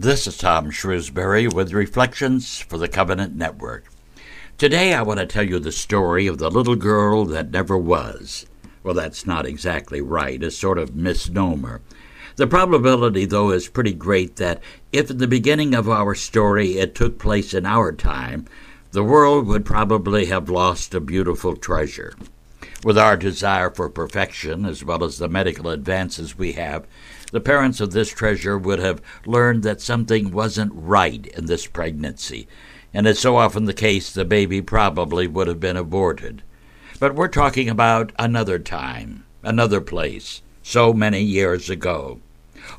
This is Tom Shrewsbury with Reflections for the Covenant Network. Today I want to tell you the story of the little girl that never was. Well, that's not exactly right, a sort of misnomer. The probability, though, is pretty great that if at the beginning of our story it took place in our time, the world would probably have lost a beautiful treasure. With our desire for perfection, as well as the medical advances we have, the parents of this treasure would have learned that something wasn't right in this pregnancy, and as so often the case, the baby probably would have been aborted. But we're talking about another time, another place, so many years ago.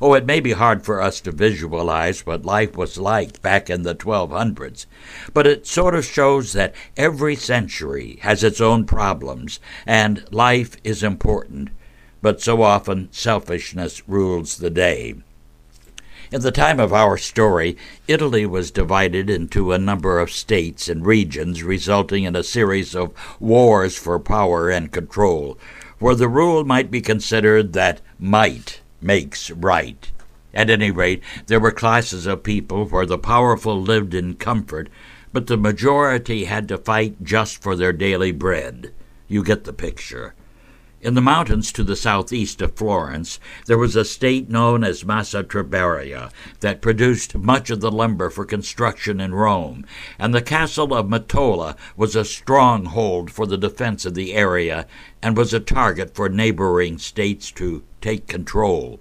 Oh, it may be hard for us to visualize what life was like back in the 1200s, but it sort of shows that every century has its own problems, and life is important, but so often selfishness rules the day. In the time of our story, Italy was divided into a number of states and regions, resulting in a series of wars for power and control, where the rule might be considered that might makes right. At any rate, there were classes of people where the powerful lived in comfort, but the majority had to fight just for their daily bread. You get the picture. In the mountains to the southeast of Florence, there was a state known as Massa Trabaria that produced much of the lumber for construction in Rome, and the castle of Metola was a stronghold for the defense of the area and was a target for neighboring states to take control.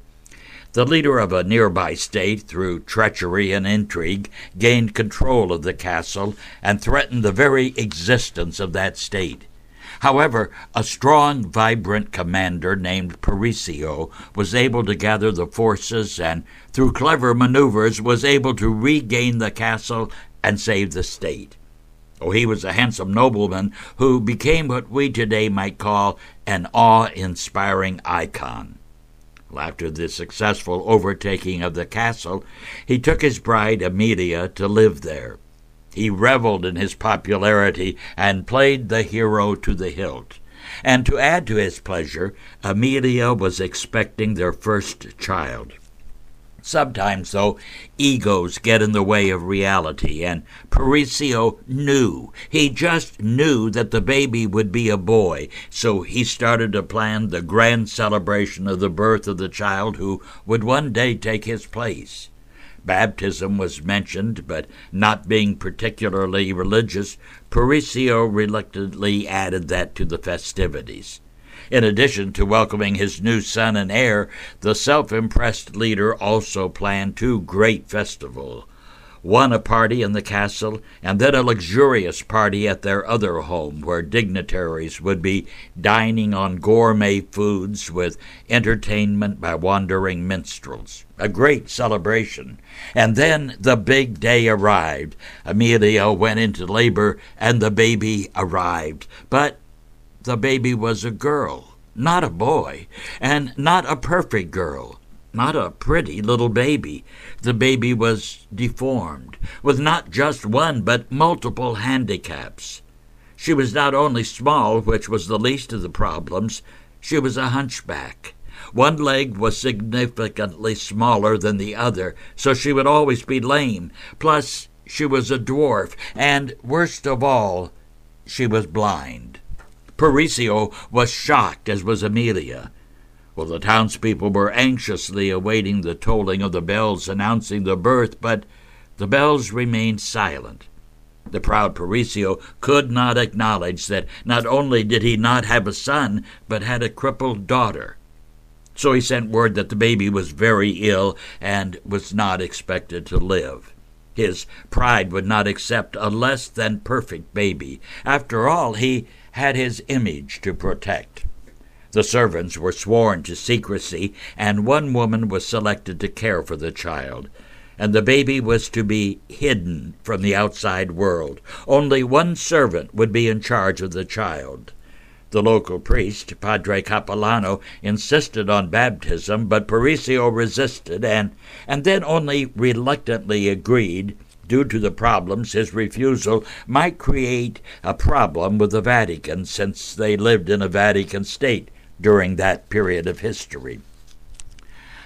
The leader of a nearby state, through treachery and intrigue, gained control of the castle and threatened the very existence of that state. However, a strong, vibrant commander named Parisio was able to gather the forces and, through clever maneuvers, was able to regain the castle and save the state. Oh, he was a handsome nobleman who became what we today might call an awe inspiring icon. After the successful overtaking of the castle, he took his bride Amelia to live there. He reveled in his popularity and played the hero to the hilt. And to add to his pleasure, Amelia was expecting their first child. Sometimes, though, egos get in the way of reality, and Parisio knew. He just knew that the baby would be a boy, so he started to plan the grand celebration of the birth of the child who would one day take his place. Baptism was mentioned, but not being particularly religious, Parisio reluctantly added that to the festivities. In addition to welcoming his new son and heir, the self impressed leader also planned two great festivals one a party in the castle, and then a luxurious party at their other home, where dignitaries would be dining on gourmet foods with entertainment by wandering minstrels. A great celebration. And then the big day arrived. Amelia went into labor, and the baby arrived. But the baby was a girl, not a boy, and not a perfect girl not a pretty little baby. The baby was deformed, with not just one but multiple handicaps. She was not only small, which was the least of the problems, she was a hunchback. One leg was significantly smaller than the other, so she would always be lame. Plus, she was a dwarf, and worst of all, she was blind. Parisio was shocked, as was Amelia. The townspeople were anxiously awaiting the tolling of the bells announcing the birth, but the bells remained silent. The proud Parisio could not acknowledge that not only did he not have a son, but had a crippled daughter. So he sent word that the baby was very ill and was not expected to live. His pride would not accept a less than perfect baby. After all, he had his image to protect. The servants were sworn to secrecy, and one woman was selected to care for the child. And the baby was to be hidden from the outside world. Only one servant would be in charge of the child. The local priest, Padre Capellano, insisted on baptism, but Parisio resisted and, and then only reluctantly agreed. Due to the problems, his refusal might create a problem with the Vatican since they lived in a Vatican state during that period of history.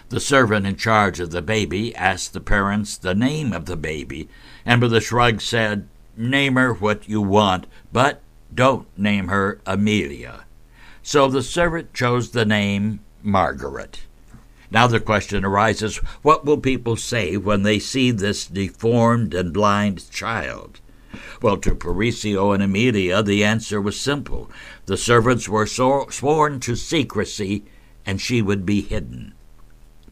The servant in charge of the baby asked the parents the name of the baby, and with a shrug said, Name her what you want, but don't name her Amelia. So the servant chose the name Margaret. Now the question arises what will people say when they see this deformed and blind child? Well, to Parisio and Amelia, the answer was simple. The servants were so sworn to secrecy, and she would be hidden.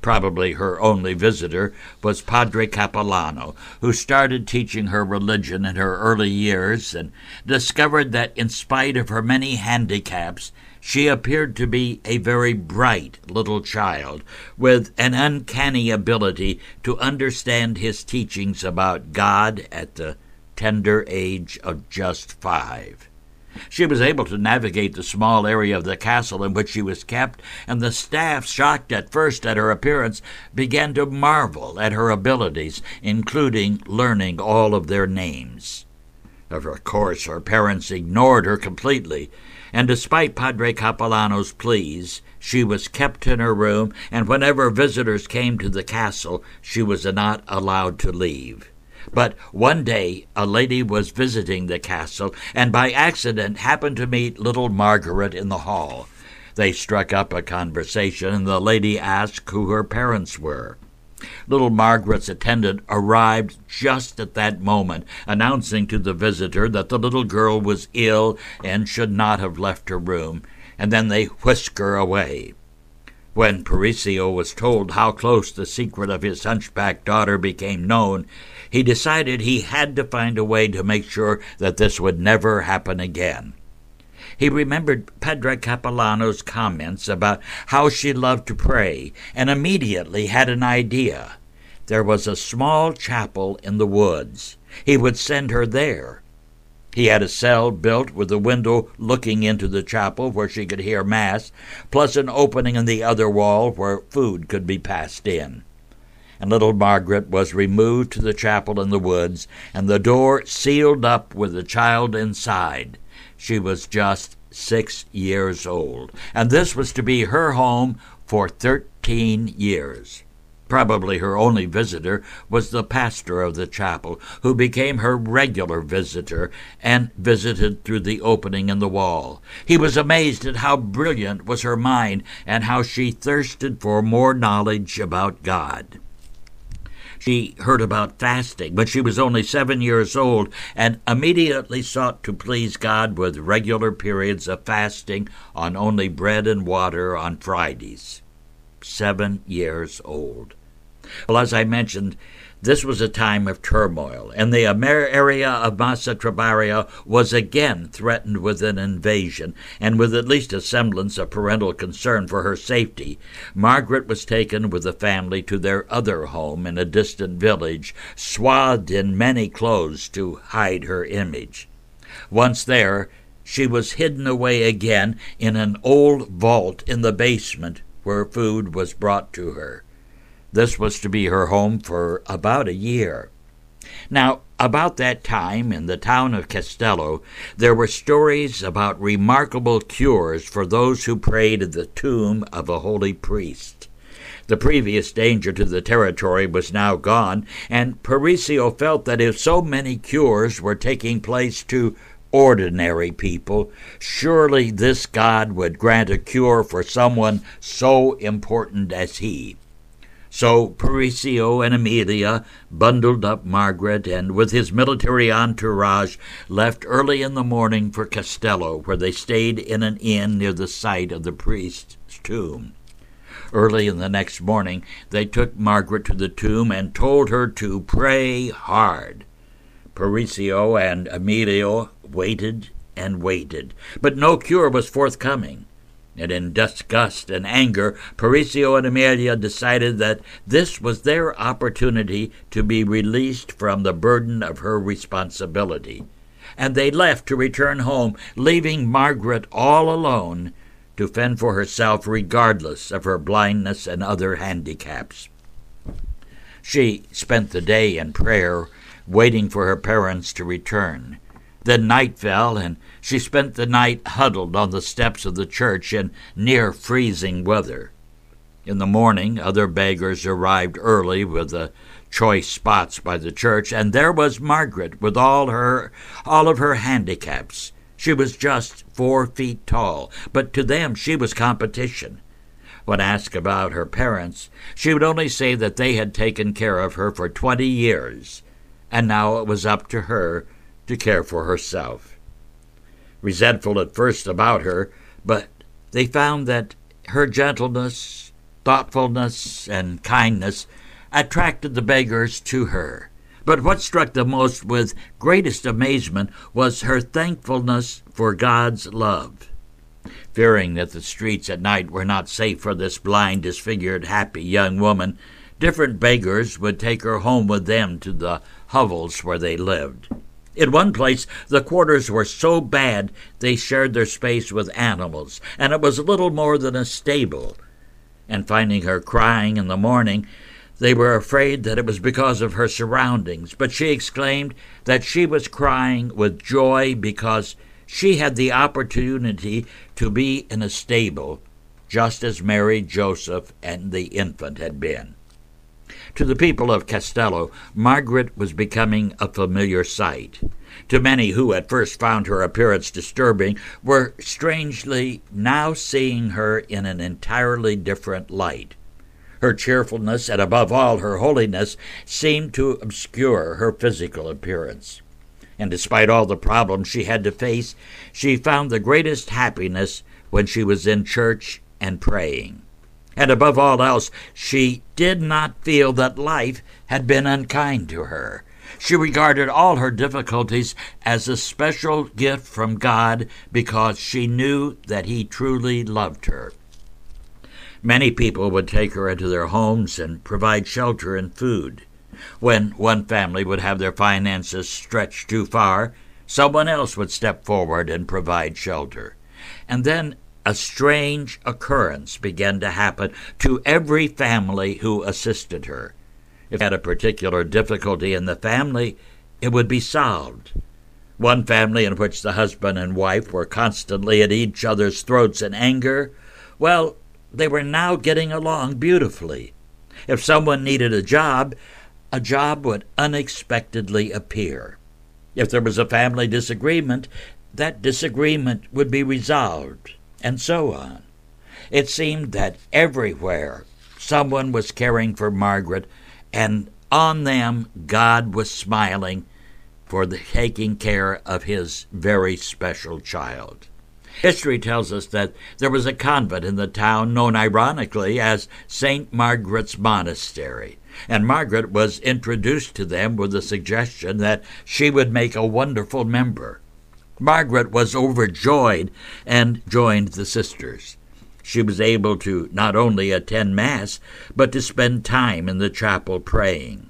Probably her only visitor was Padre Capellano, who started teaching her religion in her early years and discovered that in spite of her many handicaps, she appeared to be a very bright little child with an uncanny ability to understand his teachings about God at the tender age of just five. She was able to navigate the small area of the castle in which she was kept, and the staff, shocked at first at her appearance, began to marvel at her abilities, including learning all of their names. Of course, her parents ignored her completely, and despite Padre Capellano's pleas, she was kept in her room, and whenever visitors came to the castle, she was not allowed to leave. But one day a lady was visiting the castle and by accident happened to meet little Margaret in the hall. They struck up a conversation, and the lady asked who her parents were. Little Margaret's attendant arrived just at that moment, announcing to the visitor that the little girl was ill and should not have left her room, and then they whisked her away. When Parisio was told how close the secret of his hunchback daughter became known, he decided he had to find a way to make sure that this would never happen again. He remembered Padre Capellano's comments about how she loved to pray and immediately had an idea. There was a small chapel in the woods. He would send her there he had a cell built with a window looking into the chapel where she could hear Mass, plus an opening in the other wall where food could be passed in. And little Margaret was removed to the chapel in the woods, and the door sealed up with the child inside. She was just six years old, and this was to be her home for thirteen years. Probably her only visitor was the pastor of the chapel, who became her regular visitor and visited through the opening in the wall. He was amazed at how brilliant was her mind and how she thirsted for more knowledge about God. She heard about fasting when she was only seven years old and immediately sought to please God with regular periods of fasting on only bread and water on Fridays. Seven years old. Well, as I mentioned, this was a time of turmoil, and the area of Massa Trabaria was again threatened with an invasion, and with at least a semblance of parental concern for her safety, Margaret was taken with the family to their other home in a distant village, swathed in many clothes to hide her image. Once there, she was hidden away again in an old vault in the basement where food was brought to her. This was to be her home for about a year. Now, about that time, in the town of Castello, there were stories about remarkable cures for those who prayed at the tomb of a holy priest. The previous danger to the territory was now gone, and Parisio felt that if so many cures were taking place to ordinary people, surely this God would grant a cure for someone so important as he. So Parisio and Amelia bundled up Margaret and, with his military entourage, left early in the morning for Castello, where they stayed in an inn near the site of the priest's tomb. Early in the next morning, they took Margaret to the tomb and told her to pray hard. Parisio and Amelia waited and waited, but no cure was forthcoming. And in disgust and anger, Parisio and Amelia decided that this was their opportunity to be released from the burden of her responsibility. And they left to return home, leaving Margaret all alone to fend for herself regardless of her blindness and other handicaps. She spent the day in prayer, waiting for her parents to return. Then night fell, and she spent the night huddled on the steps of the church in near freezing weather. In the morning, other beggars arrived early with the choice spots by the church, and there was Margaret with all her all of her handicaps. She was just four feet tall, but to them she was competition. When asked about her parents, she would only say that they had taken care of her for twenty years, and now it was up to her to care for herself. Resentful at first about her, but they found that her gentleness, thoughtfulness, and kindness attracted the beggars to her. But what struck them most with greatest amazement was her thankfulness for God's love. Fearing that the streets at night were not safe for this blind, disfigured, happy young woman, different beggars would take her home with them to the hovels where they lived. In one place, the quarters were so bad they shared their space with animals, and it was little more than a stable and finding her crying in the morning, they were afraid that it was because of her surroundings, but she exclaimed that she was crying with joy because she had the opportunity to be in a stable, just as Mary, Joseph, and the infant had been. To the people of Castello, Margaret was becoming a familiar sight. To many who at first found her appearance disturbing were strangely now seeing her in an entirely different light. Her cheerfulness, and above all her holiness, seemed to obscure her physical appearance. And despite all the problems she had to face, she found the greatest happiness when she was in church and praying. And above all else, she did not feel that life had been unkind to her. She regarded all her difficulties as a special gift from God because she knew that He truly loved her. Many people would take her into their homes and provide shelter and food. When one family would have their finances stretched too far, someone else would step forward and provide shelter. And then a strange occurrence began to happen to every family who assisted her. If had a particular difficulty in the family, it would be solved. One family in which the husband and wife were constantly at each other's throats in anger, well, they were now getting along beautifully. If someone needed a job, a job would unexpectedly appear. If there was a family disagreement, that disagreement would be resolved and so on. It seemed that everywhere someone was caring for Margaret, and on them God was smiling for the taking care of his very special child. History tells us that there was a convent in the town known ironically as St. Margaret's Monastery, and Margaret was introduced to them with the suggestion that she would make a wonderful member. Margaret was overjoyed and joined the sisters. She was able to not only attend Mass, but to spend time in the chapel praying.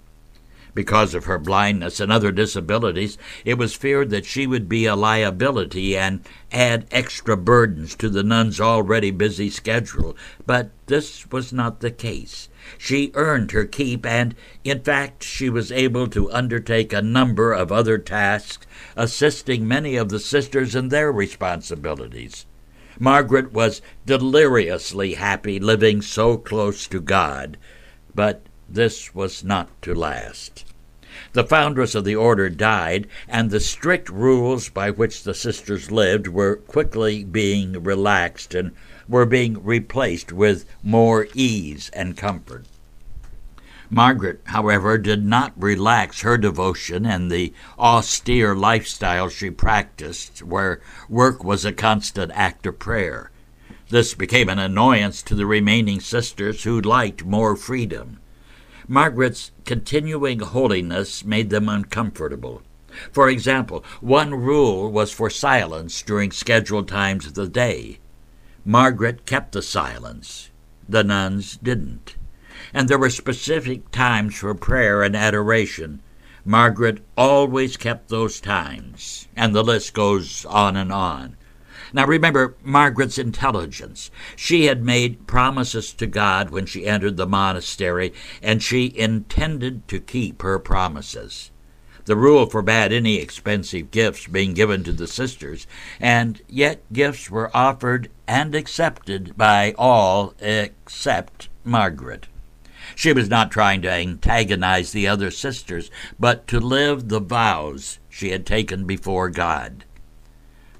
Because of her blindness and other disabilities, it was feared that she would be a liability and add extra burdens to the nuns' already busy schedule, but this was not the case. She earned her keep, and in fact, she was able to undertake a number of other tasks, assisting many of the sisters in their responsibilities. Margaret was deliriously happy living so close to God, but this was not to last. The foundress of the order died, and the strict rules by which the sisters lived were quickly being relaxed and were being replaced with more ease and comfort. Margaret, however, did not relax her devotion and the austere lifestyle she practiced, where work was a constant act of prayer. This became an annoyance to the remaining sisters who liked more freedom. Margaret's continuing holiness made them uncomfortable. For example, one rule was for silence during scheduled times of the day. Margaret kept the silence. The nuns didn't. And there were specific times for prayer and adoration. Margaret always kept those times, and the list goes on and on. Now remember Margaret's intelligence. She had made promises to God when she entered the monastery, and she intended to keep her promises. The rule forbade any expensive gifts being given to the sisters, and yet gifts were offered and accepted by all except Margaret. She was not trying to antagonize the other sisters, but to live the vows she had taken before God.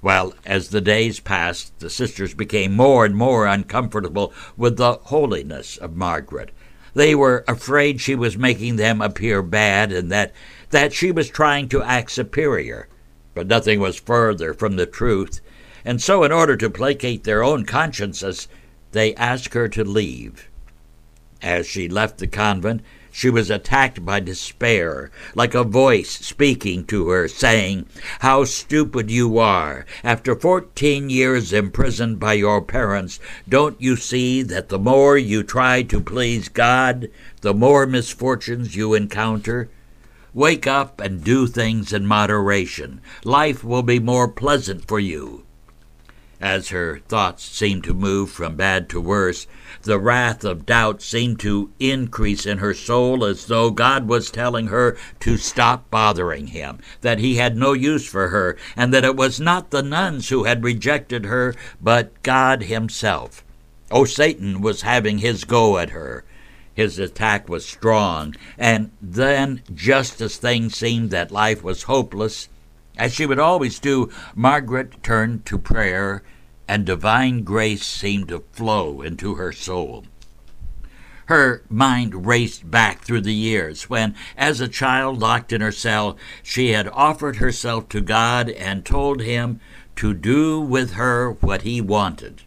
Well, as the days passed, the sisters became more and more uncomfortable with the holiness of Margaret. They were afraid she was making them appear bad and that, that she was trying to act superior. But nothing was further from the truth, and so, in order to placate their own consciences, they asked her to leave. As she left the convent, she was attacked by despair, like a voice speaking to her, saying, How stupid you are! After fourteen years imprisoned by your parents, don't you see that the more you try to please God, the more misfortunes you encounter? Wake up and do things in moderation. Life will be more pleasant for you. As her thoughts seemed to move from bad to worse, the wrath of doubt seemed to increase in her soul as though God was telling her to stop bothering him, that he had no use for her, and that it was not the nuns who had rejected her, but God himself. Oh, Satan was having his go at her. His attack was strong, and then, just as things seemed that life was hopeless, as she would always do, Margaret turned to prayer, and divine grace seemed to flow into her soul. Her mind raced back through the years when, as a child locked in her cell, she had offered herself to God and told Him to do with her what He wanted.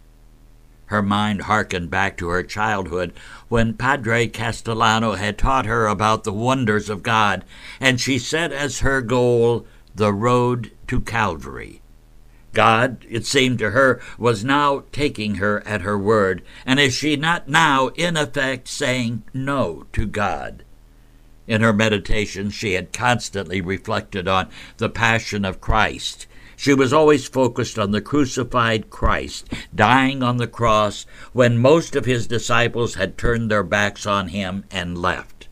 Her mind harkened back to her childhood when Padre Castellano had taught her about the wonders of God, and she set as her goal the road to Calvary. God, it seemed to her, was now taking her at her word, and is she not now, in effect, saying no to God? In her meditations, she had constantly reflected on the passion of Christ. She was always focused on the crucified Christ, dying on the cross when most of his disciples had turned their backs on him and left.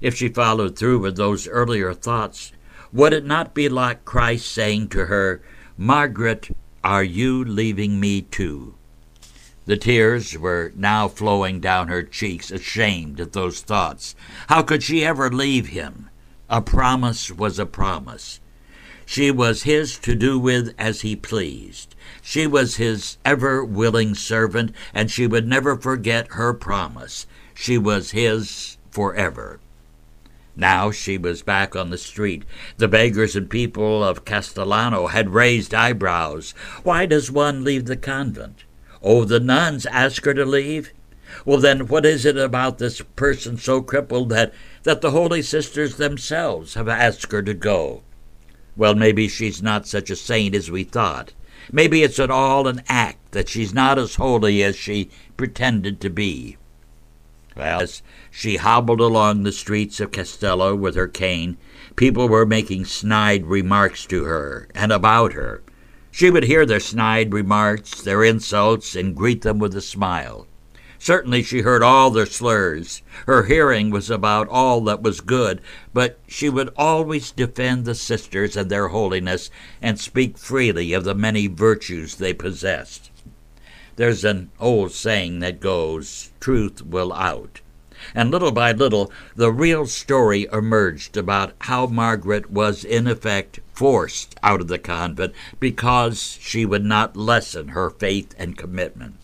If she followed through with those earlier thoughts, would it not be like Christ saying to her, Margaret, are you leaving me too? The tears were now flowing down her cheeks, ashamed at those thoughts. How could she ever leave him? A promise was a promise. She was his to do with as he pleased. She was his ever willing servant, and she would never forget her promise. She was his forever. Now she was back on the street. The beggars and people of Castellano had raised eyebrows. Why does one leave the convent? Oh, the nuns ask her to leave? Well, then, what is it about this person so crippled that, that the holy sisters themselves have asked her to go? Well, maybe she's not such a saint as we thought. Maybe it's at all an act that she's not as holy as she pretended to be. As she hobbled along the streets of Castello with her cane, people were making snide remarks to her and about her. She would hear their snide remarks, their insults, and greet them with a smile. Certainly she heard all their slurs. Her hearing was about all that was good, but she would always defend the sisters and their holiness and speak freely of the many virtues they possessed. There's an old saying that goes, truth will out. And little by little, the real story emerged about how Margaret was, in effect, forced out of the convent because she would not lessen her faith and commitment.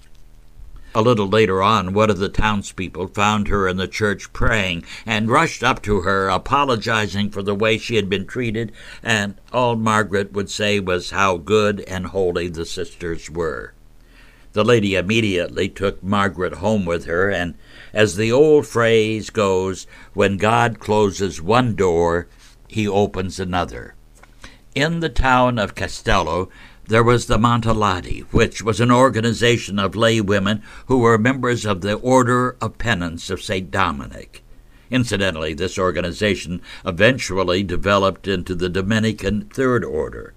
A little later on, one of the townspeople found her in the church praying and rushed up to her, apologizing for the way she had been treated, and all Margaret would say was how good and holy the sisters were. The lady immediately took Margaret home with her, and as the old phrase goes, when God closes one door, he opens another. In the town of Castello, there was the Mantellate, which was an organization of lay women who were members of the Order of Penance of St. Dominic. Incidentally, this organization eventually developed into the Dominican Third Order.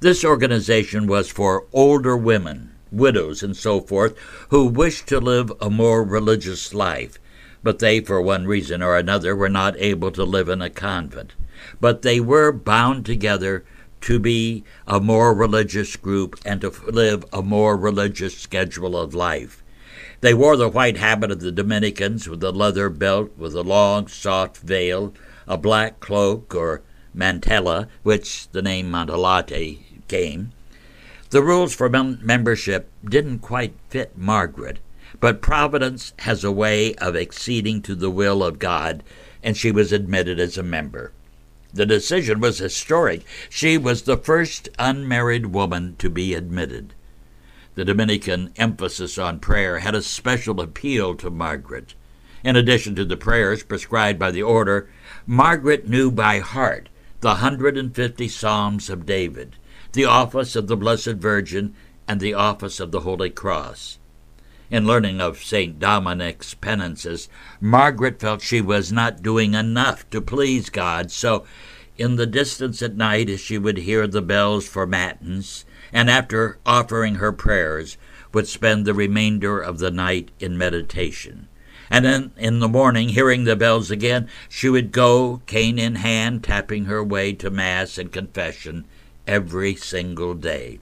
This organization was for older women widows, and so forth, who wished to live a more religious life, but they, for one reason or another, were not able to live in a convent. But they were bound together to be a more religious group and to live a more religious schedule of life. They wore the white habit of the Dominicans with a leather belt with a long, soft veil, a black cloak or mantella, which the name Mantellate came. The rules for mem- membership didn't quite fit Margaret, but Providence has a way of acceding to the will of God, and she was admitted as a member. The decision was historic. She was the first unmarried woman to be admitted. The Dominican emphasis on prayer had a special appeal to Margaret. In addition to the prayers prescribed by the order, Margaret knew by heart the 150 Psalms of David, the office of the Blessed Virgin, and the office of the Holy Cross. In learning of St. Dominic's penances, Margaret felt she was not doing enough to please God, so in the distance at night, as she would hear the bells for matins, and after offering her prayers, would spend the remainder of the night in meditation. And then in the morning, hearing the bells again, she would go, cane in hand, tapping her way to Mass and confession every single day.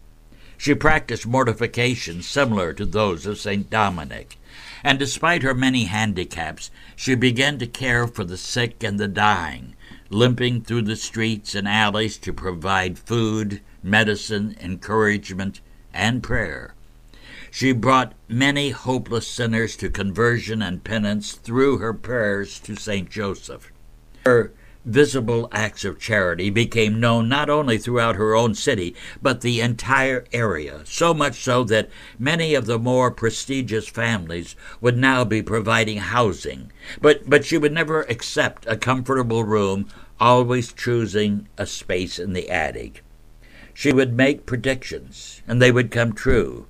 She practiced mortifications similar to those of St. Dominic, and despite her many handicaps, she began to care for the sick and the dying, limping through the streets and alleys to provide food, medicine, encouragement, and prayer. She brought many hopeless sinners to conversion and penance through her prayers to St. Joseph. Her visible acts of charity became known not only throughout her own city, but the entire area, so much so that many of the more prestigious families would now be providing housing. But, but she would never accept a comfortable room, always choosing a space in the attic. She would make predictions, and they would come true.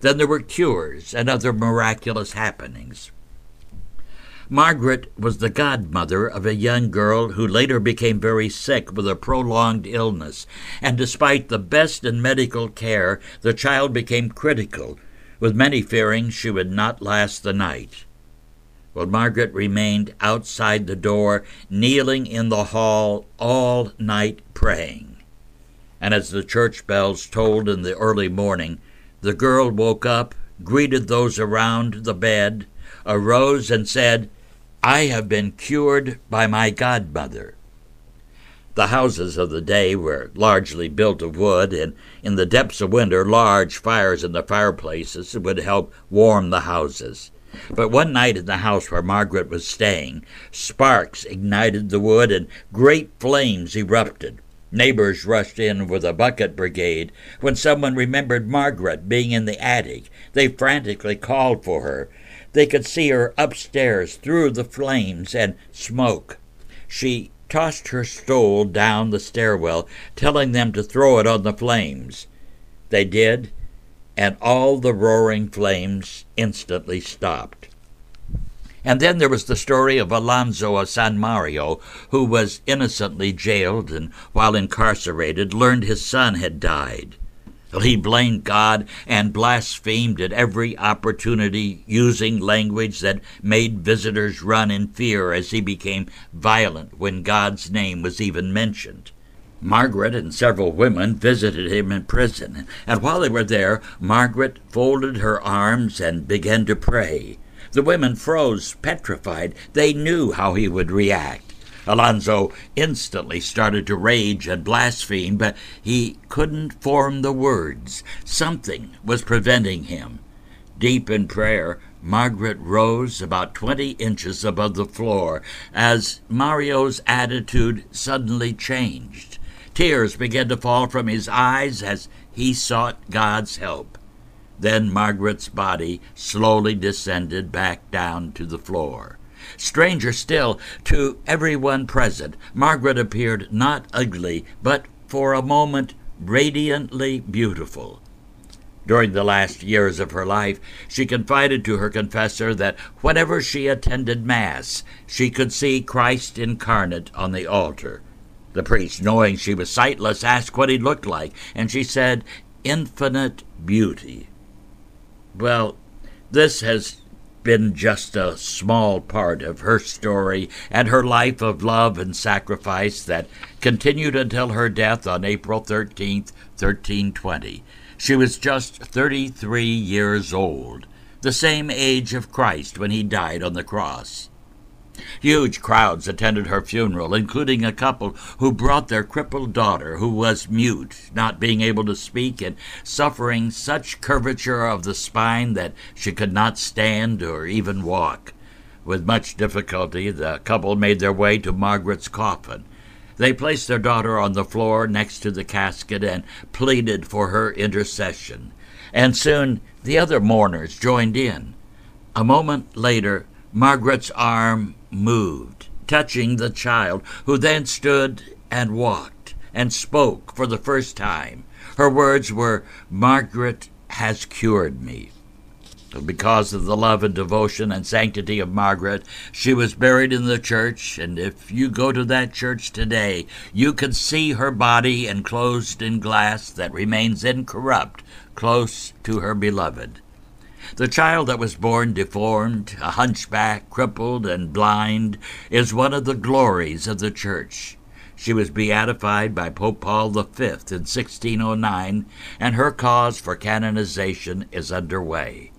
Then there were cures and other miraculous happenings. Margaret was the godmother of a young girl who later became very sick with a prolonged illness, and despite the best in medical care, the child became critical, with many fearing she would not last the night. Well, Margaret remained outside the door, kneeling in the hall all night praying. And as the church bells tolled in the early morning, the girl woke up, greeted those around the bed, arose, and said, I have been cured by my godmother. The houses of the day were largely built of wood, and in the depths of winter, large fires in the fireplaces would help warm the houses. But one night in the house where Margaret was staying, sparks ignited the wood and great flames erupted. Neighbors rushed in with a bucket brigade. When someone remembered Margaret being in the attic, they frantically called for her. They could see her upstairs through the flames and smoke. She tossed her stole down the stairwell, telling them to throw it on the flames. They did, and all the roaring flames instantly stopped. And then there was the story of Alonso of San Mario, who was innocently jailed and, while incarcerated, learned his son had died. He blamed God and blasphemed at every opportunity, using language that made visitors run in fear as he became violent when God's name was even mentioned. Margaret and several women visited him in prison, and while they were there, Margaret folded her arms and began to pray. The women froze, petrified. They knew how he would react. Alonso instantly started to rage and blaspheme, but he couldn't form the words. Something was preventing him. Deep in prayer, Margaret rose about twenty inches above the floor as Mario's attitude suddenly changed. Tears began to fall from his eyes as he sought God's help. Then Margaret's body slowly descended back down to the floor. Stranger still, to everyone present, Margaret appeared not ugly, but for a moment radiantly beautiful. During the last years of her life, she confided to her confessor that whenever she attended Mass, she could see Christ incarnate on the altar. The priest, knowing she was sightless, asked what he looked like, and she said, Infinite beauty. Well, this has been just a small part of her story and her life of love and sacrifice that continued until her death on April 13, 1320. She was just 33 years old. the same age of Christ when he died on the cross. Huge crowds attended her funeral, including a couple who brought their crippled daughter, who was mute, not being able to speak, and suffering such curvature of the spine that she could not stand or even walk. With much difficulty, the couple made their way to Margaret's coffin. They placed their daughter on the floor next to the casket and pleaded for her intercession. And soon the other mourners joined in. A moment later, Margaret's arm moved, touching the child, who then stood and walked and spoke for the first time. Her words were, Margaret has cured me. Because of the love and devotion and sanctity of Margaret, she was buried in the church, and if you go to that church today, you can see her body enclosed in glass that remains incorrupt, close to her beloved. The child that was born deformed, a hunchback, crippled, and blind, is one of the glories of the Church. She was beatified by Pope Paul V in 1609, and her cause for canonization is underway.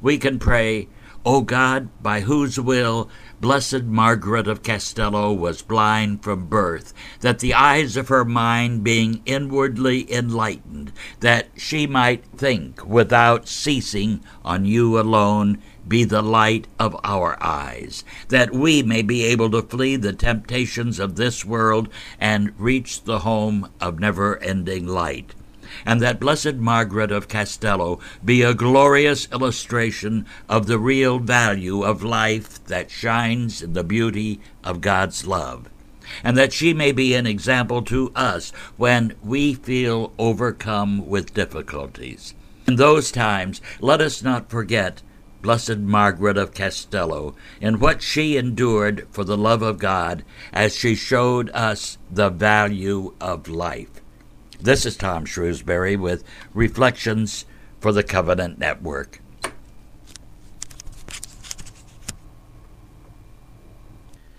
We can pray, O God, by whose will Blessed Margaret of Castello was blind from birth, that the eyes of her mind being inwardly enlightened, that she might think without ceasing on you alone, be the light of our eyes, that we may be able to flee the temptations of this world and reach the home of never ending light and that Blessed Margaret of Castello be a glorious illustration of the real value of life that shines in the beauty of God's love, and that she may be an example to us when we feel overcome with difficulties. In those times, let us not forget Blessed Margaret of Castello, and what she endured for the love of God as she showed us the value of life. This is Tom Shrewsbury with Reflections for the Covenant Network.